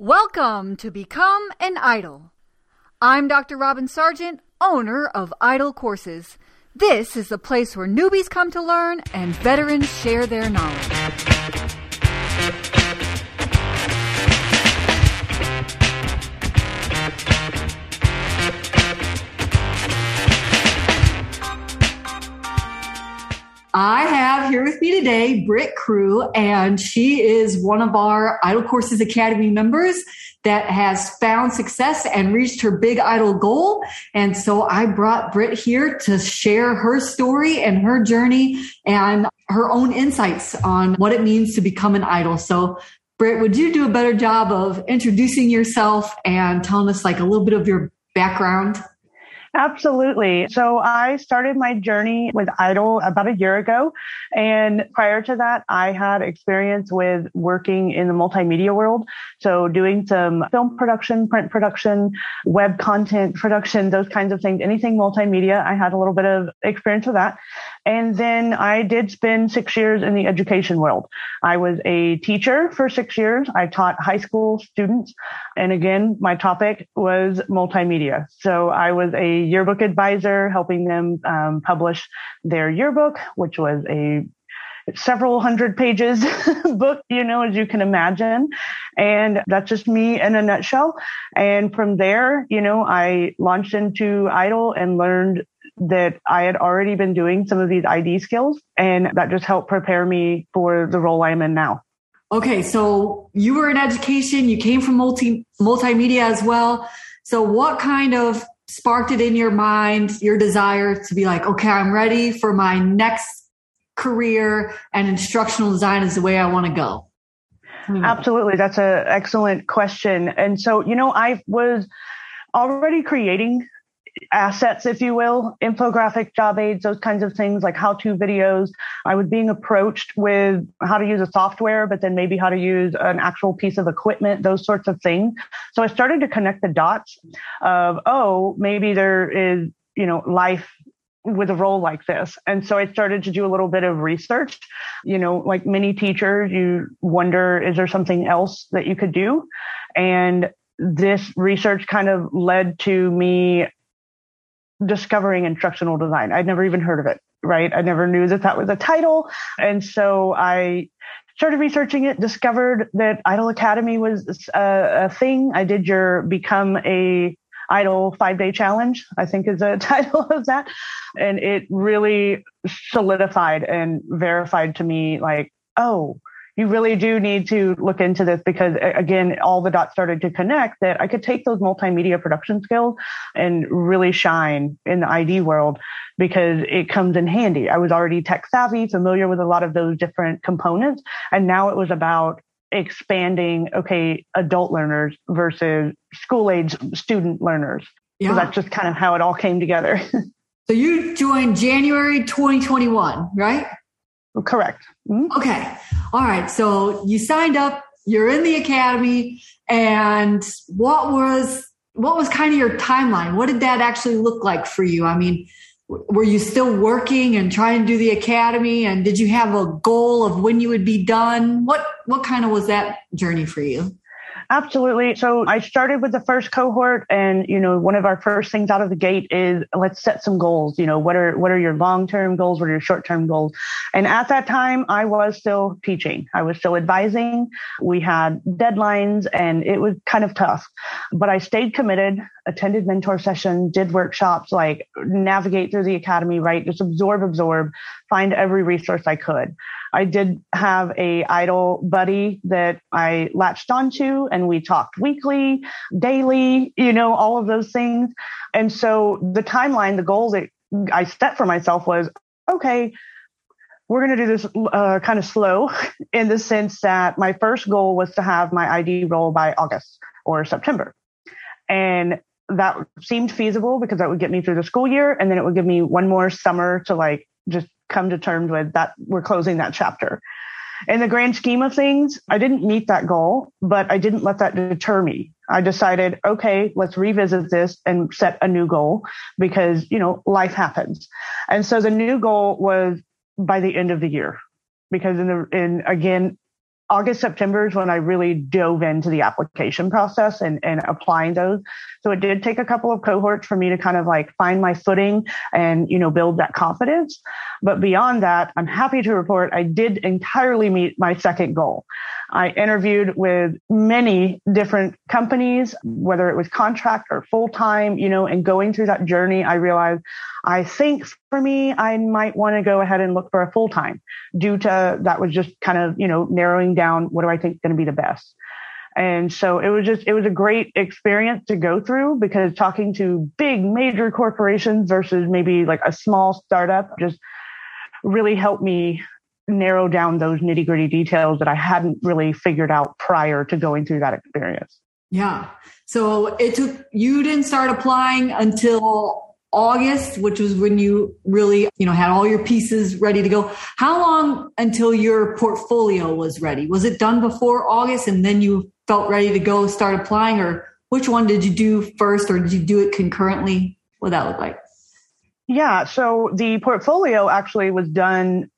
Welcome to Become an Idol. I'm Dr. Robin Sargent, owner of Idol Courses. This is the place where newbies come to learn and veterans share their knowledge. Here with me today Britt Crew, and she is one of our Idol Courses Academy members that has found success and reached her big idol goal. And so I brought Britt here to share her story and her journey and her own insights on what it means to become an idol. So Britt, would you do a better job of introducing yourself and telling us like a little bit of your background? Absolutely. So I started my journey with Idol about a year ago. And prior to that, I had experience with working in the multimedia world. So doing some film production, print production, web content production, those kinds of things, anything multimedia. I had a little bit of experience with that. And then I did spend six years in the education world. I was a teacher for six years. I taught high school students. And again, my topic was multimedia. So I was a yearbook advisor, helping them um, publish their yearbook, which was a several hundred pages book, you know, as you can imagine. And that's just me in a nutshell. And from there, you know, I launched into Idol and learned that I had already been doing some of these ID skills and that just helped prepare me for the role I'm in now. Okay. So you were in education, you came from multi, multimedia as well. So what kind of sparked it in your mind, your desire to be like, okay, I'm ready for my next career and instructional design is the way I want to go? Hmm. Absolutely. That's an excellent question. And so, you know, I was already creating assets, if you will, infographic job aids, those kinds of things like how to videos. I was being approached with how to use a software, but then maybe how to use an actual piece of equipment, those sorts of things. So I started to connect the dots of, oh, maybe there is, you know, life with a role like this. And so I started to do a little bit of research. You know, like many teachers, you wonder, is there something else that you could do? And this research kind of led to me discovering instructional design. I'd never even heard of it, right? I never knew that that was a title. And so I started researching it, discovered that Idol Academy was a, a thing. I did your become a idol five day challenge, I think is the title of that. And it really solidified and verified to me like, oh, you really do need to look into this because again, all the dots started to connect that I could take those multimedia production skills and really shine in the ID world because it comes in handy. I was already tech savvy, familiar with a lot of those different components. And now it was about expanding, okay, adult learners versus school age student learners. Yeah. So that's just kind of how it all came together. so you joined January 2021, right? Correct. Mm-hmm. Okay. All right. So you signed up, you're in the academy, and what was what was kind of your timeline? What did that actually look like for you? I mean, were you still working and trying to do the academy and did you have a goal of when you would be done? What what kind of was that journey for you? Absolutely. So I started with the first cohort and, you know, one of our first things out of the gate is let's set some goals. You know, what are, what are your long-term goals? What are your short-term goals? And at that time, I was still teaching. I was still advising. We had deadlines and it was kind of tough, but I stayed committed, attended mentor sessions, did workshops, like navigate through the academy, right? Just absorb, absorb, find every resource I could. I did have a idol buddy that I latched onto and we talked weekly, daily, you know, all of those things. And so the timeline, the goal that I set for myself was, okay, we're going to do this uh, kind of slow in the sense that my first goal was to have my ID role by August or September. And that seemed feasible because that would get me through the school year and then it would give me one more summer to like just come to terms with that we're closing that chapter. In the grand scheme of things, I didn't meet that goal, but I didn't let that deter me. I decided, okay, let's revisit this and set a new goal because, you know, life happens. And so the new goal was by the end of the year because in the, in again, August, September is when I really dove into the application process and, and applying those. So it did take a couple of cohorts for me to kind of like find my footing and, you know, build that confidence. But beyond that, I'm happy to report I did entirely meet my second goal. I interviewed with many different companies, whether it was contract or full time, you know, and going through that journey, I realized I think for me, I might want to go ahead and look for a full time due to that was just kind of, you know, narrowing down what do I think is going to be the best. And so it was just, it was a great experience to go through because talking to big major corporations versus maybe like a small startup just really helped me narrow down those nitty gritty details that I hadn't really figured out prior to going through that experience. Yeah. So it took, you didn't start applying until August, which was when you really, you know, had all your pieces ready to go. How long until your portfolio was ready? Was it done before August and then you felt ready to go start applying or which one did you do first or did you do it concurrently? What that look like? Yeah. So the portfolio actually was done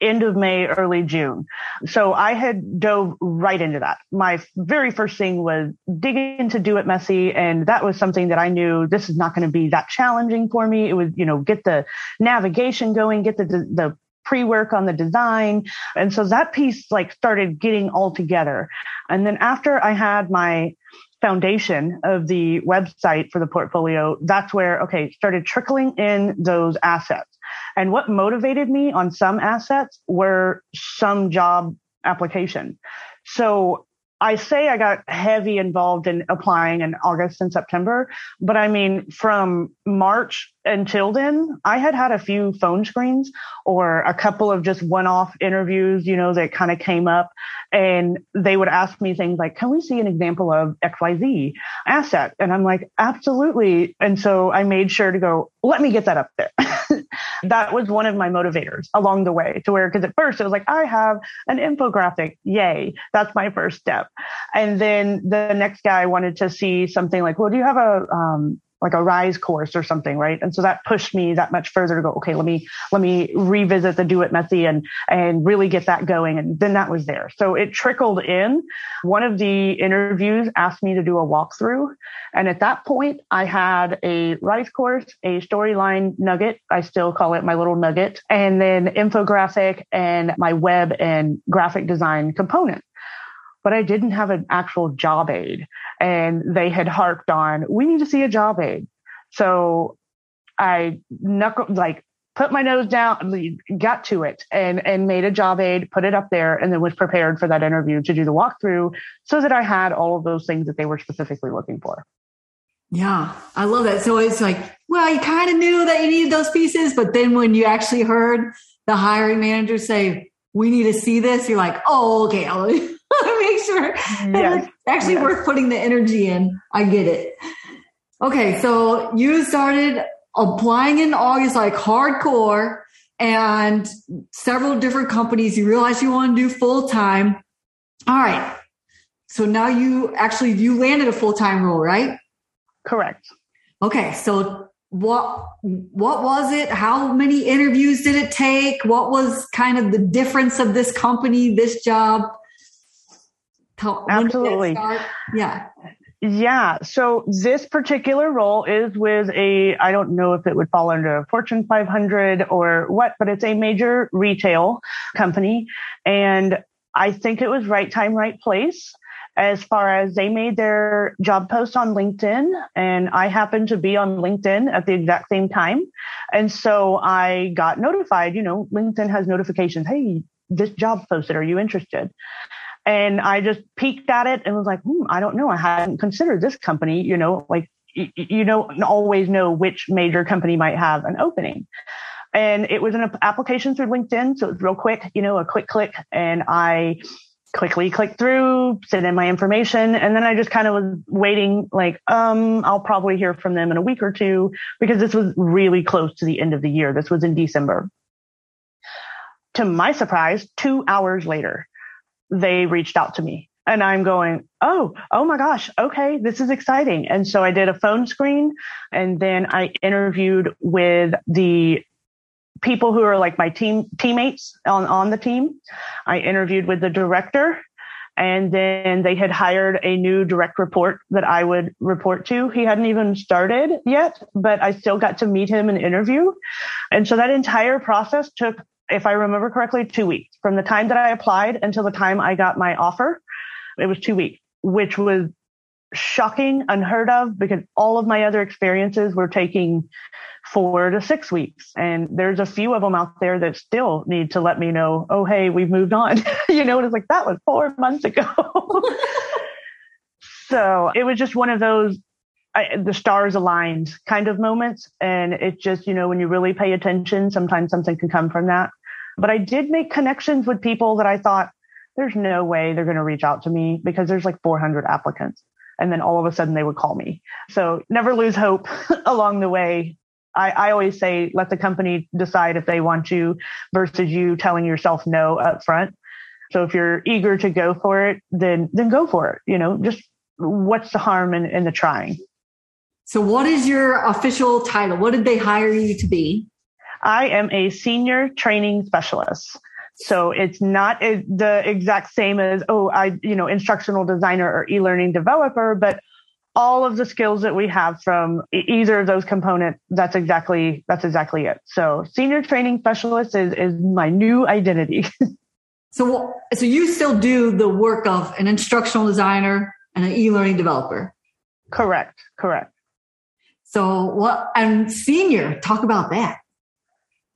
end of May, early June. So I had dove right into that. My very first thing was dig into Do It Messy. And that was something that I knew this is not going to be that challenging for me. It was, you know, get the navigation going, get the, the pre-work on the design. And so that piece like started getting all together. And then after I had my foundation of the website for the portfolio, that's where, okay, started trickling in those assets. And what motivated me on some assets were some job application. So I say I got heavy involved in applying in August and September, but I mean, from March until then, I had had a few phone screens or a couple of just one off interviews, you know, that kind of came up and they would ask me things like, can we see an example of XYZ asset? And I'm like, absolutely. And so I made sure to go, let me get that up there. that was one of my motivators along the way to where, cause at first it was like, I have an infographic. Yay. That's my first step. And then the next guy wanted to see something like, well, do you have a, um, like a rise course or something, right? And so that pushed me that much further to go, okay, let me, let me revisit the do it messy and, and really get that going. And then that was there. So it trickled in. One of the interviews asked me to do a walkthrough. And at that point, I had a rise course, a storyline nugget. I still call it my little nugget and then infographic and my web and graphic design component but I didn't have an actual job aid. And they had harped on, we need to see a job aid. So I knuckle, like put my nose down, got to it and, and made a job aid, put it up there and then was prepared for that interview to do the walkthrough so that I had all of those things that they were specifically looking for. Yeah, I love that. So it's like, well, you kind of knew that you needed those pieces, but then when you actually heard the hiring manager say, we need to see this, you're like, oh, okay, sure yes. it's actually yes. worth putting the energy in. I get it. Okay, so you started applying in August like hardcore and several different companies. You realize you want to do full time. All right. So now you actually you landed a full time role, right? Correct. Okay, so what what was it? How many interviews did it take? What was kind of the difference of this company, this job? Tell, Absolutely. Yeah. Yeah. So this particular role is with a, I don't know if it would fall under Fortune 500 or what, but it's a major retail company. And I think it was right time, right place as far as they made their job post on LinkedIn and I happened to be on LinkedIn at the exact same time. And so I got notified, you know, LinkedIn has notifications. Hey, this job posted. Are you interested? And I just peeked at it and was like, hmm, I don't know. I hadn't considered this company, you know, like you don't always know which major company might have an opening. And it was an application through LinkedIn. So it was real quick, you know, a quick click. And I quickly clicked through, sent in my information. And then I just kind of was waiting like, um, I'll probably hear from them in a week or two because this was really close to the end of the year. This was in December. To my surprise, two hours later, they reached out to me and I'm going, oh, oh my gosh, okay, this is exciting. And so I did a phone screen and then I interviewed with the people who are like my team teammates on, on the team. I interviewed with the director and then they had hired a new direct report that I would report to. He hadn't even started yet, but I still got to meet him and interview. And so that entire process took, if I remember correctly, two weeks from the time that I applied until the time I got my offer. It was two weeks, which was shocking, unheard of because all of my other experiences were taking four to six weeks. And there's a few of them out there that still need to let me know, oh, hey, we've moved on. you know, it's like that was four months ago. so it was just one of those I, the stars aligned kind of moments. And it just, you know, when you really pay attention, sometimes something can come from that. But I did make connections with people that I thought there's no way they're going to reach out to me because there's like 400 applicants. And then all of a sudden they would call me. So never lose hope along the way I, I always say let the company decide if they want you versus you telling yourself no up front. So if you're eager to go for it, then then go for it. You know, just what's the harm in, in the trying? So what is your official title? What did they hire you to be? I am a senior training specialist. So it's not the exact same as, oh, I, you know, instructional designer or e-learning developer, but all of the skills that we have from either of those components that's exactly that's exactly it. So senior training specialist is is my new identity. So so you still do the work of an instructional designer and an e-learning developer? Correct correct. So what and senior talk about that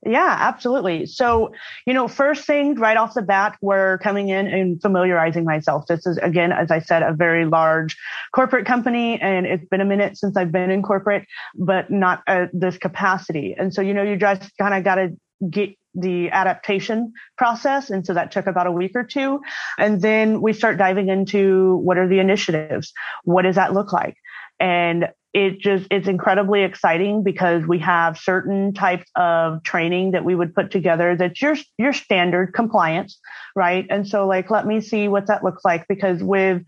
yeah, absolutely. So, you know, first thing right off the bat, we're coming in and familiarizing myself. This is again, as I said, a very large corporate company and it's been a minute since I've been in corporate, but not at this capacity. And so, you know, you just kind of got to get the adaptation process. And so that took about a week or two. And then we start diving into what are the initiatives? What does that look like? And it just it's incredibly exciting because we have certain types of training that we would put together that's your your standard compliance right? And so like let me see what that looks like because with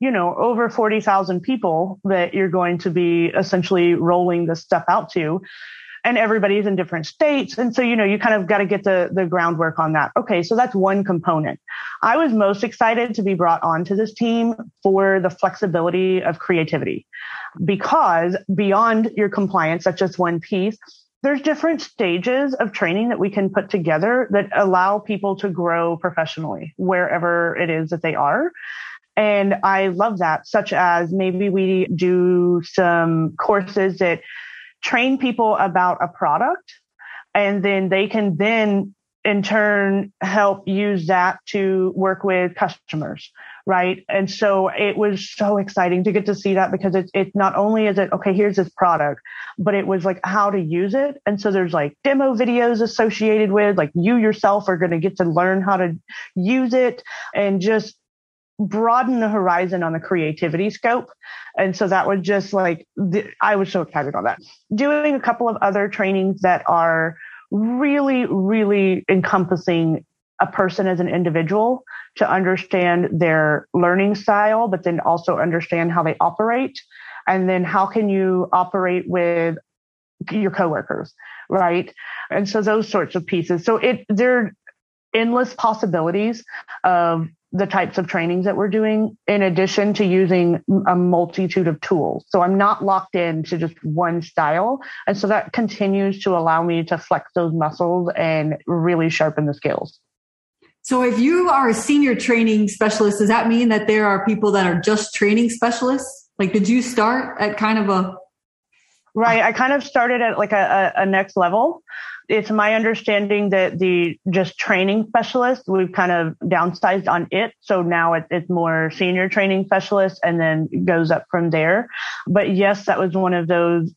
you know over 40,000 people that you're going to be essentially rolling this stuff out to and everybody's in different states. And so, you know, you kind of got to get the, the groundwork on that. Okay. So that's one component. I was most excited to be brought onto this team for the flexibility of creativity because beyond your compliance, that's just one piece. There's different stages of training that we can put together that allow people to grow professionally wherever it is that they are. And I love that, such as maybe we do some courses that train people about a product and then they can then in turn help use that to work with customers right? And so it was so exciting to get to see that because it's it not only is it okay here's this product but it was like how to use it. And so there's like demo videos associated with like you yourself are going to get to learn how to use it and just broaden the horizon on the creativity scope. And so that was just like, the, I was so excited on that. Doing a couple of other trainings that are really, really encompassing a person as an individual to understand their learning style, but then also understand how they operate. And then how can you operate with your coworkers, right? And so those sorts of pieces. So it, there endless possibilities of the types of trainings that we're doing in addition to using a multitude of tools. So I'm not locked in to just one style. And so that continues to allow me to flex those muscles and really sharpen the skills. So if you are a senior training specialist, does that mean that there are people that are just training specialists? Like, did you start at kind of a Right. I kind of started at like a, a, next level it's my understanding that the just training specialist, we've kind of downsized on it. So now it, it's more senior training specialist and then goes up from there. But yes, that was one of those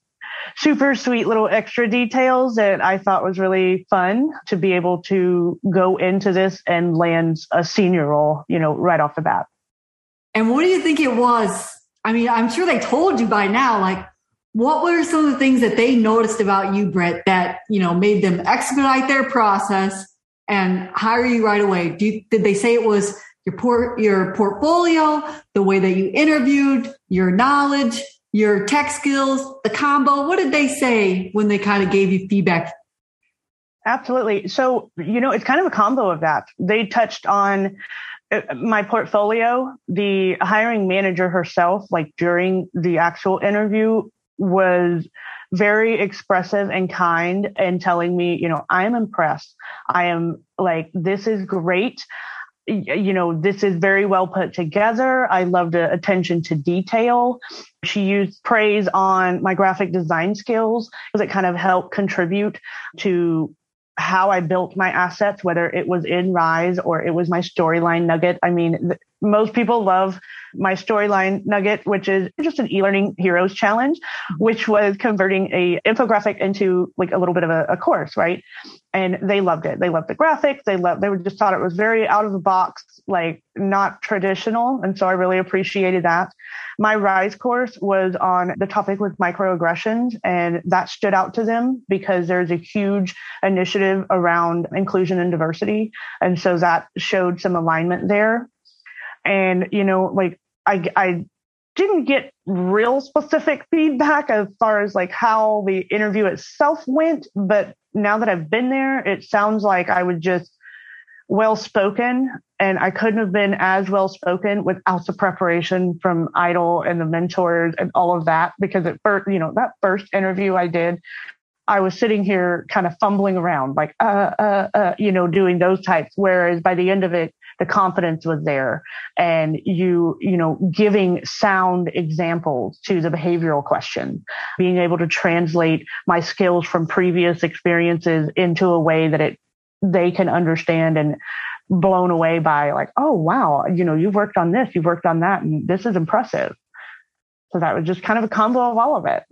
super sweet little extra details that I thought was really fun to be able to go into this and land a senior role, you know, right off the bat. And what do you think it was? I mean, I'm sure they told you by now, like, what were some of the things that they noticed about you, Brett, that, you know, made them expedite their process and hire you right away? You, did they say it was your port, your portfolio, the way that you interviewed, your knowledge, your tech skills, the combo? What did they say when they kind of gave you feedback Absolutely. So, you know, it's kind of a combo of that. They touched on uh, my portfolio. The hiring manager herself, like during the actual interview, was very expressive and kind and telling me, you know, I'm impressed. I am like, this is great. You know, this is very well put together. I loved the attention to detail. She used praise on my graphic design skills because it kind of helped contribute to how I built my assets, whether it was in Rise or it was my storyline nugget. I mean, th- most people love my storyline nugget, which is just an e-learning heroes challenge, which was converting a infographic into like a little bit of a, a course, right? And they loved it. They loved the graphics. They loved, they just thought it was very out of the box, like not traditional. And so I really appreciated that. My Rise course was on the topic with microaggressions and that stood out to them because there's a huge initiative around inclusion and diversity. And so that showed some alignment there. And, you know, like I, I didn't get real specific feedback as far as like how the interview itself went, but now that I've been there, it sounds like I was just well spoken and I couldn't have been as well spoken without the preparation from Idol and the mentors and all of that because at first, you know, that first interview I did, I was sitting here kind of fumbling around like, uh, uh, uh, you know, doing those types. Whereas by the end of it, the confidence was there and you, you know, giving sound examples to the behavioral question, being able to translate my skills from previous experiences into a way that it, they can understand and blown away by like, oh wow, you know, you've worked on this, you've worked on that, and this is impressive. So that was just kind of a combo of all of it.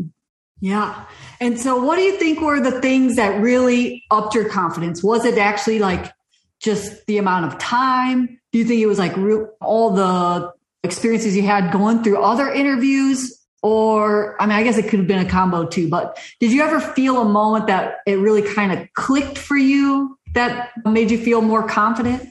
Yeah. And so what do you think were the things that really upped your confidence? Was it actually like just the amount of time? Do you think it was like all the experiences you had going through other interviews? Or, I mean, I guess it could have been a combo too, but did you ever feel a moment that it really kind of clicked for you that made you feel more confident?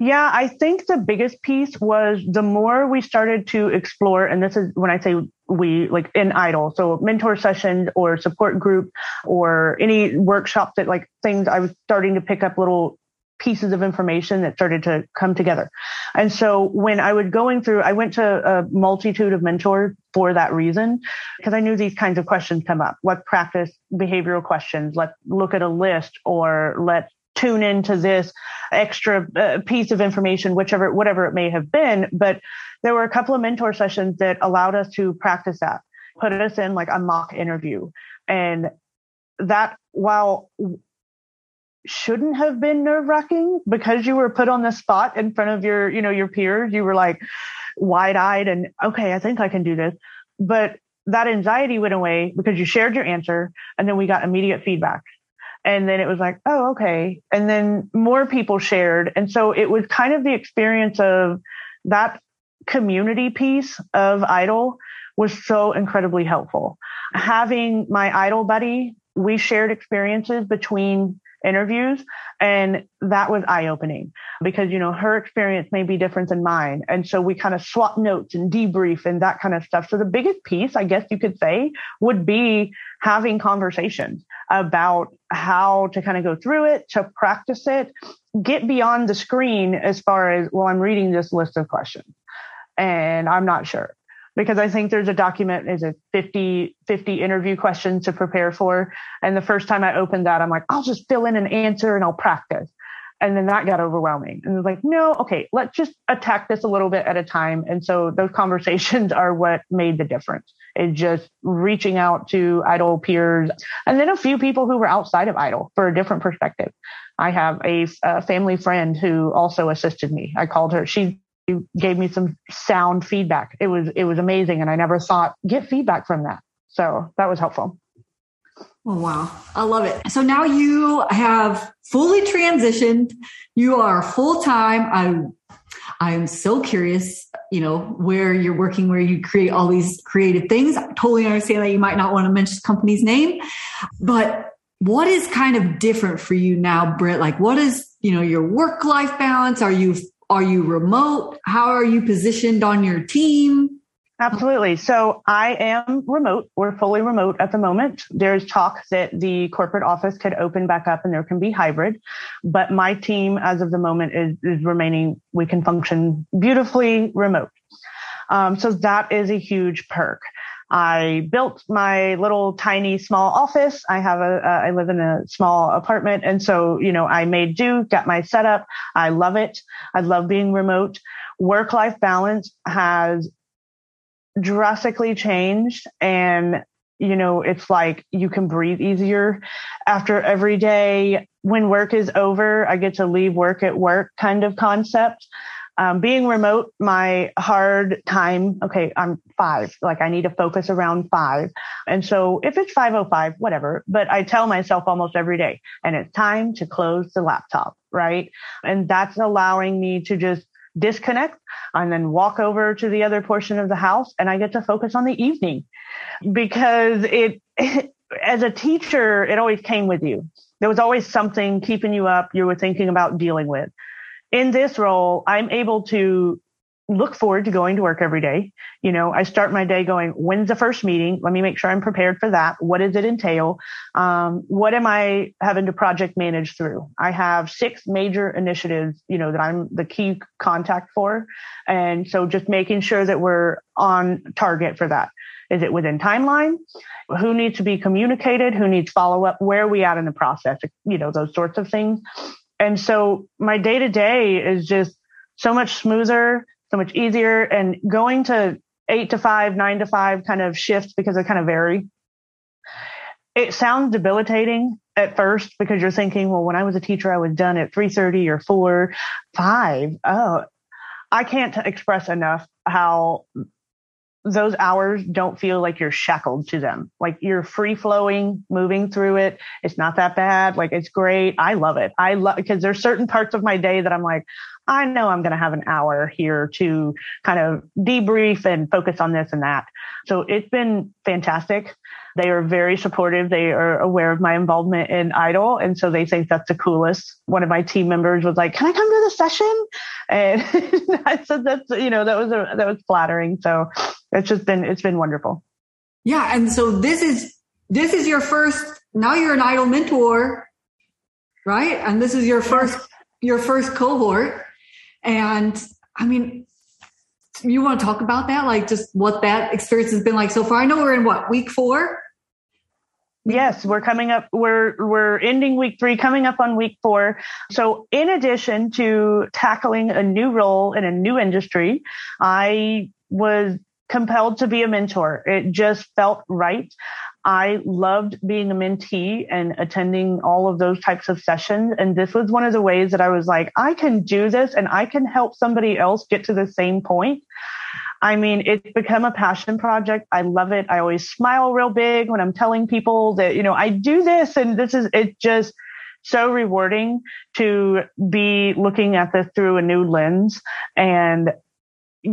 Yeah, I think the biggest piece was the more we started to explore, and this is when I say we like in idol so mentor sessions or support group or any workshop that like things i was starting to pick up little pieces of information that started to come together. And so when I was going through, I went to a multitude of mentors for that reason, because I knew these kinds of questions come up. Let's practice behavioral questions. Let's look at a list or let's tune into this extra uh, piece of information, whichever, whatever it may have been. But there were a couple of mentor sessions that allowed us to practice that, put us in like a mock interview. And that while shouldn't have been nerve wracking because you were put on the spot in front of your, you know, your peers. You were like wide eyed and okay, I think I can do this. But that anxiety went away because you shared your answer and then we got immediate feedback. And then it was like, oh, okay. And then more people shared. And so it was kind of the experience of that community piece of Idol was so incredibly helpful. Having my Idol buddy, we shared experiences between interviews. And that was eye opening because, you know, her experience may be different than mine. And so we kind of swap notes and debrief and that kind of stuff. So the biggest piece, I guess you could say, would be having conversations about how to kind of go through it, to practice it, get beyond the screen as far as, well, I'm reading this list of questions and I'm not sure because I think there's a document is a 50, 50 interview questions to prepare for. And the first time I opened that, I'm like, I'll just fill in an answer and I'll practice. And then that got overwhelming. And was like, no, okay, let's just attack this a little bit at a time. And so those conversations are what made the difference. It's just reaching out to idol peers and then a few people who were outside of idol for a different perspective. I have a, a family friend who also assisted me. I called her. She gave me some sound feedback. It was it was amazing, and I never thought get feedback from that. So that was helpful. Oh wow, I love it. So now you have fully transitioned. You are full time. I I am so curious, you know, where you're working, where you create all these creative things. I totally understand that you might not want to mention the company's name, but what is kind of different for you now, Britt? Like, what is, you know, your work life balance? Are you are you remote? How are you positioned on your team? Absolutely. So I am remote. We're fully remote at the moment. There's talk that the corporate office could open back up and there can be hybrid, but my team as of the moment is, is remaining, we can function beautifully remote. Um, so that is a huge perk. I built my little tiny small office. I have a, uh, I live in a small apartment. And so, you know, I made do, got my setup. I love it. I love being remote. Work life balance has drastically changed and you know it's like you can breathe easier after every day when work is over i get to leave work at work kind of concept um, being remote my hard time okay i'm five like i need to focus around five and so if it's 505 whatever but i tell myself almost every day and it's time to close the laptop right and that's allowing me to just disconnect and then walk over to the other portion of the house and I get to focus on the evening because it, it as a teacher, it always came with you. There was always something keeping you up you were thinking about dealing with. In this role, I'm able to look forward to going to work every day. You know, I start my day going, when's the first meeting? Let me make sure I'm prepared for that. What does it entail? Um, what am I having to project manage through? I have six major initiatives, you know, that I'm the key contact for. And so just making sure that we're on target for that. Is it within timeline? Who needs to be communicated? Who needs follow up? Where are we at in the process? You know, those sorts of things. And so my day to day is just so much smoother so much easier and going to eight to five, nine to five kind of shifts because they kind of vary. It sounds debilitating at first because you're thinking, well, when I was a teacher, I was done at 3.30 or 4, 5. Oh, I can't express enough how those hours don't feel like you're shackled to them. Like you're free flowing, moving through it. It's not that bad. Like it's great. I love it. I love because there's certain parts of my day that I'm like, I know I'm going to have an hour here to kind of debrief and focus on this and that. So it's been fantastic. They are very supportive. They are aware of my involvement in IDOL. And so they think that's the coolest. One of my team members was like, can I come to the session? And I said, that's, you know, that was, a, that was flattering. So it's just been, it's been wonderful. Yeah. And so this is, this is your first, now you're an IDOL mentor, right? And this is your first, your first cohort. And I mean, you want to talk about that? Like just what that experience has been like so far? I know we're in what, week four? Yes, we're coming up. We're we're ending week three, coming up on week four. So, in addition to tackling a new role in a new industry, I was compelled to be a mentor. It just felt right. I loved being a mentee and attending all of those types of sessions. And this was one of the ways that I was like, I can do this and I can help somebody else get to the same point. I mean, it's become a passion project. I love it. I always smile real big when I'm telling people that, you know, I do this and this is, it just, so rewarding to be looking at this through a new lens and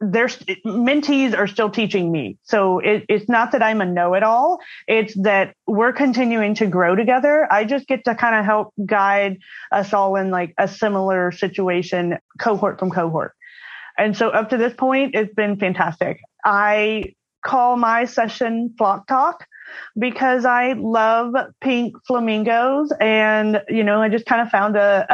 there's mentees are still teaching me. So it, it's not that I'm a know-it-all. It's that we're continuing to grow together. I just get to kind of help guide us all in like a similar situation, cohort from cohort. And so up to this point, it's been fantastic. I call my session Flock Talk because I love pink flamingos and, you know, I just kind of found a,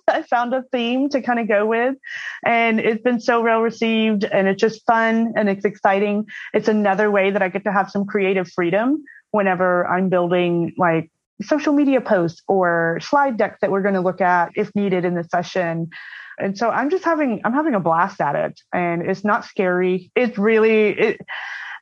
I found a theme to kind of go with and it's been so well received and it's just fun and it's exciting. It's another way that I get to have some creative freedom whenever I'm building like social media posts or slide decks that we're going to look at if needed in the session. And so I'm just having, I'm having a blast at it and it's not scary. It's really, it,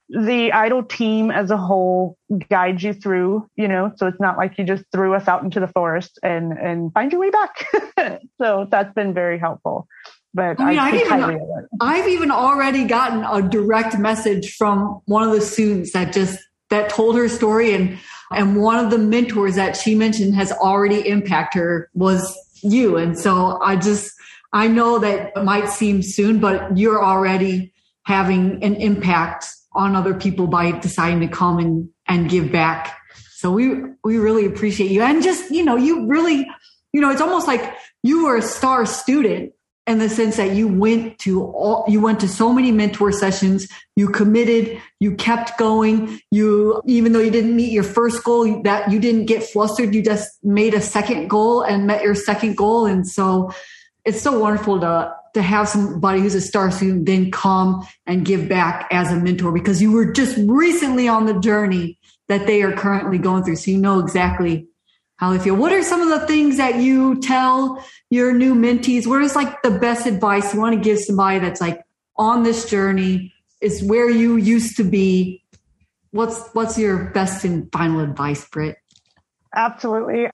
the IDOL team as a whole guides you through, you know, so it's not like you just threw us out into the forest and, and find your way back. so that's been very helpful. But I mean, I have even, I've even already gotten a direct message from one of the students that just, that told her story and, and one of the mentors that she mentioned has already impacted her was you. And so I just, I know that it might seem soon, but you're already having an impact on other people by deciding to come and, and give back. So we, we really appreciate you. And just, you know, you really, you know, it's almost like you were a star student in the sense that you went to all you went to so many mentor sessions you committed you kept going you even though you didn't meet your first goal that you didn't get flustered you just made a second goal and met your second goal and so it's so wonderful to to have somebody who's a star student then come and give back as a mentor because you were just recently on the journey that they are currently going through so you know exactly how they feel. What are some of the things that you tell your new mentees? What is like the best advice you want to give somebody that's like on this journey, is where you used to be? What's what's your best and final advice, Britt? Absolutely.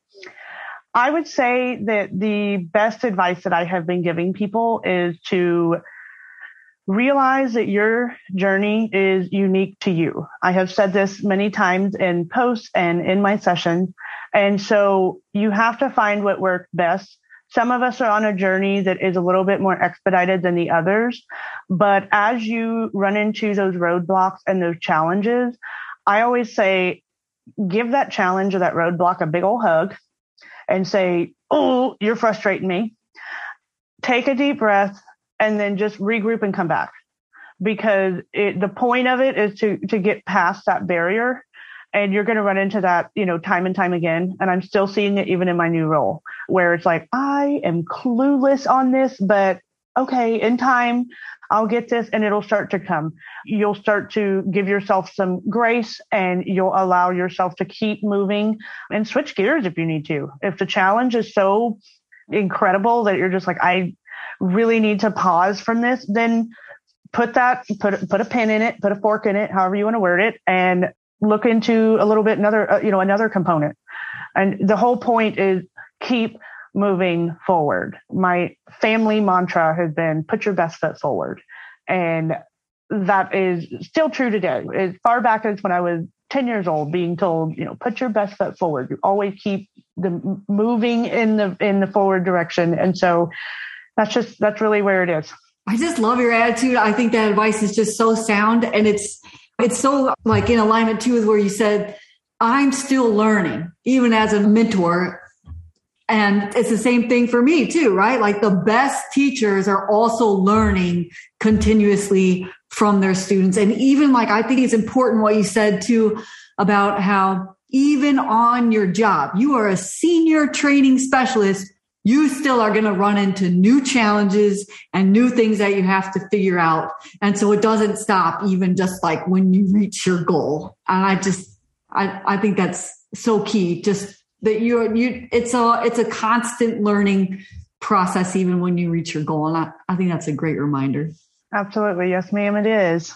I would say that the best advice that I have been giving people is to realize that your journey is unique to you. I have said this many times in posts and in my sessions and so you have to find what works best. Some of us are on a journey that is a little bit more expedited than the others. But as you run into those roadblocks and those challenges, I always say, give that challenge or that roadblock a big old hug and say, Oh, you're frustrating me. Take a deep breath and then just regroup and come back because it, the point of it is to, to get past that barrier and you're going to run into that, you know, time and time again. And I'm still seeing it even in my new role where it's like, I am clueless on this, but okay, in time, I'll get this and it'll start to come. You'll start to give yourself some grace and you'll allow yourself to keep moving and switch gears if you need to. If the challenge is so incredible that you're just like, I really need to pause from this, then put that, put, put a pin in it, put a fork in it, however you want to word it and look into a little bit another, uh, you know, another component. And the whole point is keep moving forward. My family mantra has been put your best foot forward. And that is still true today. As far back as when I was 10 years old being told, you know, put your best foot forward. You always keep the moving in the in the forward direction. And so that's just that's really where it is. I just love your attitude. I think that advice is just so sound and it's it's so like in alignment too with where you said, I'm still learning, even as a mentor. And it's the same thing for me too, right? Like the best teachers are also learning continuously from their students. And even like, I think it's important what you said too about how even on your job, you are a senior training specialist you still are going to run into new challenges and new things that you have to figure out. And so it doesn't stop even just like when you reach your goal. And I just, I, I think that's so key. Just that you're, you, it's a, it's a constant learning process even when you reach your goal. And I, I think that's a great reminder. Absolutely. Yes, ma'am, it is.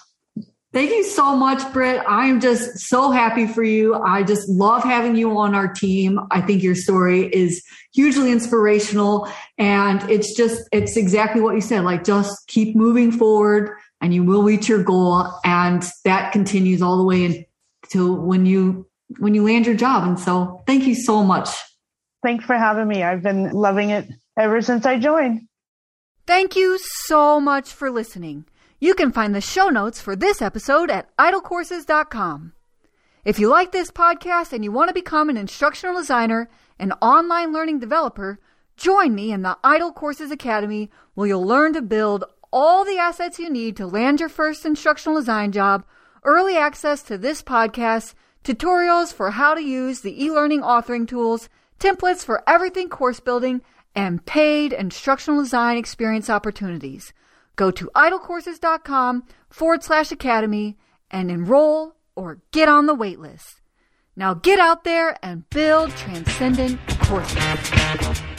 Thank you so much, Britt. I'm just so happy for you. I just love having you on our team. I think your story is hugely inspirational and it's just, it's exactly what you said. Like just keep moving forward and you will reach your goal. And that continues all the way until when you, when you land your job. And so thank you so much. Thanks for having me. I've been loving it ever since I joined. Thank you so much for listening. You can find the show notes for this episode at idolcourses.com. If you like this podcast and you want to become an instructional designer and online learning developer, join me in the Idol Courses Academy where you'll learn to build all the assets you need to land your first instructional design job, early access to this podcast, tutorials for how to use the e-learning authoring tools, templates for everything course building, and paid instructional design experience opportunities. Go to idolcourses.com forward slash academy and enroll or get on the waitlist. Now get out there and build transcendent courses.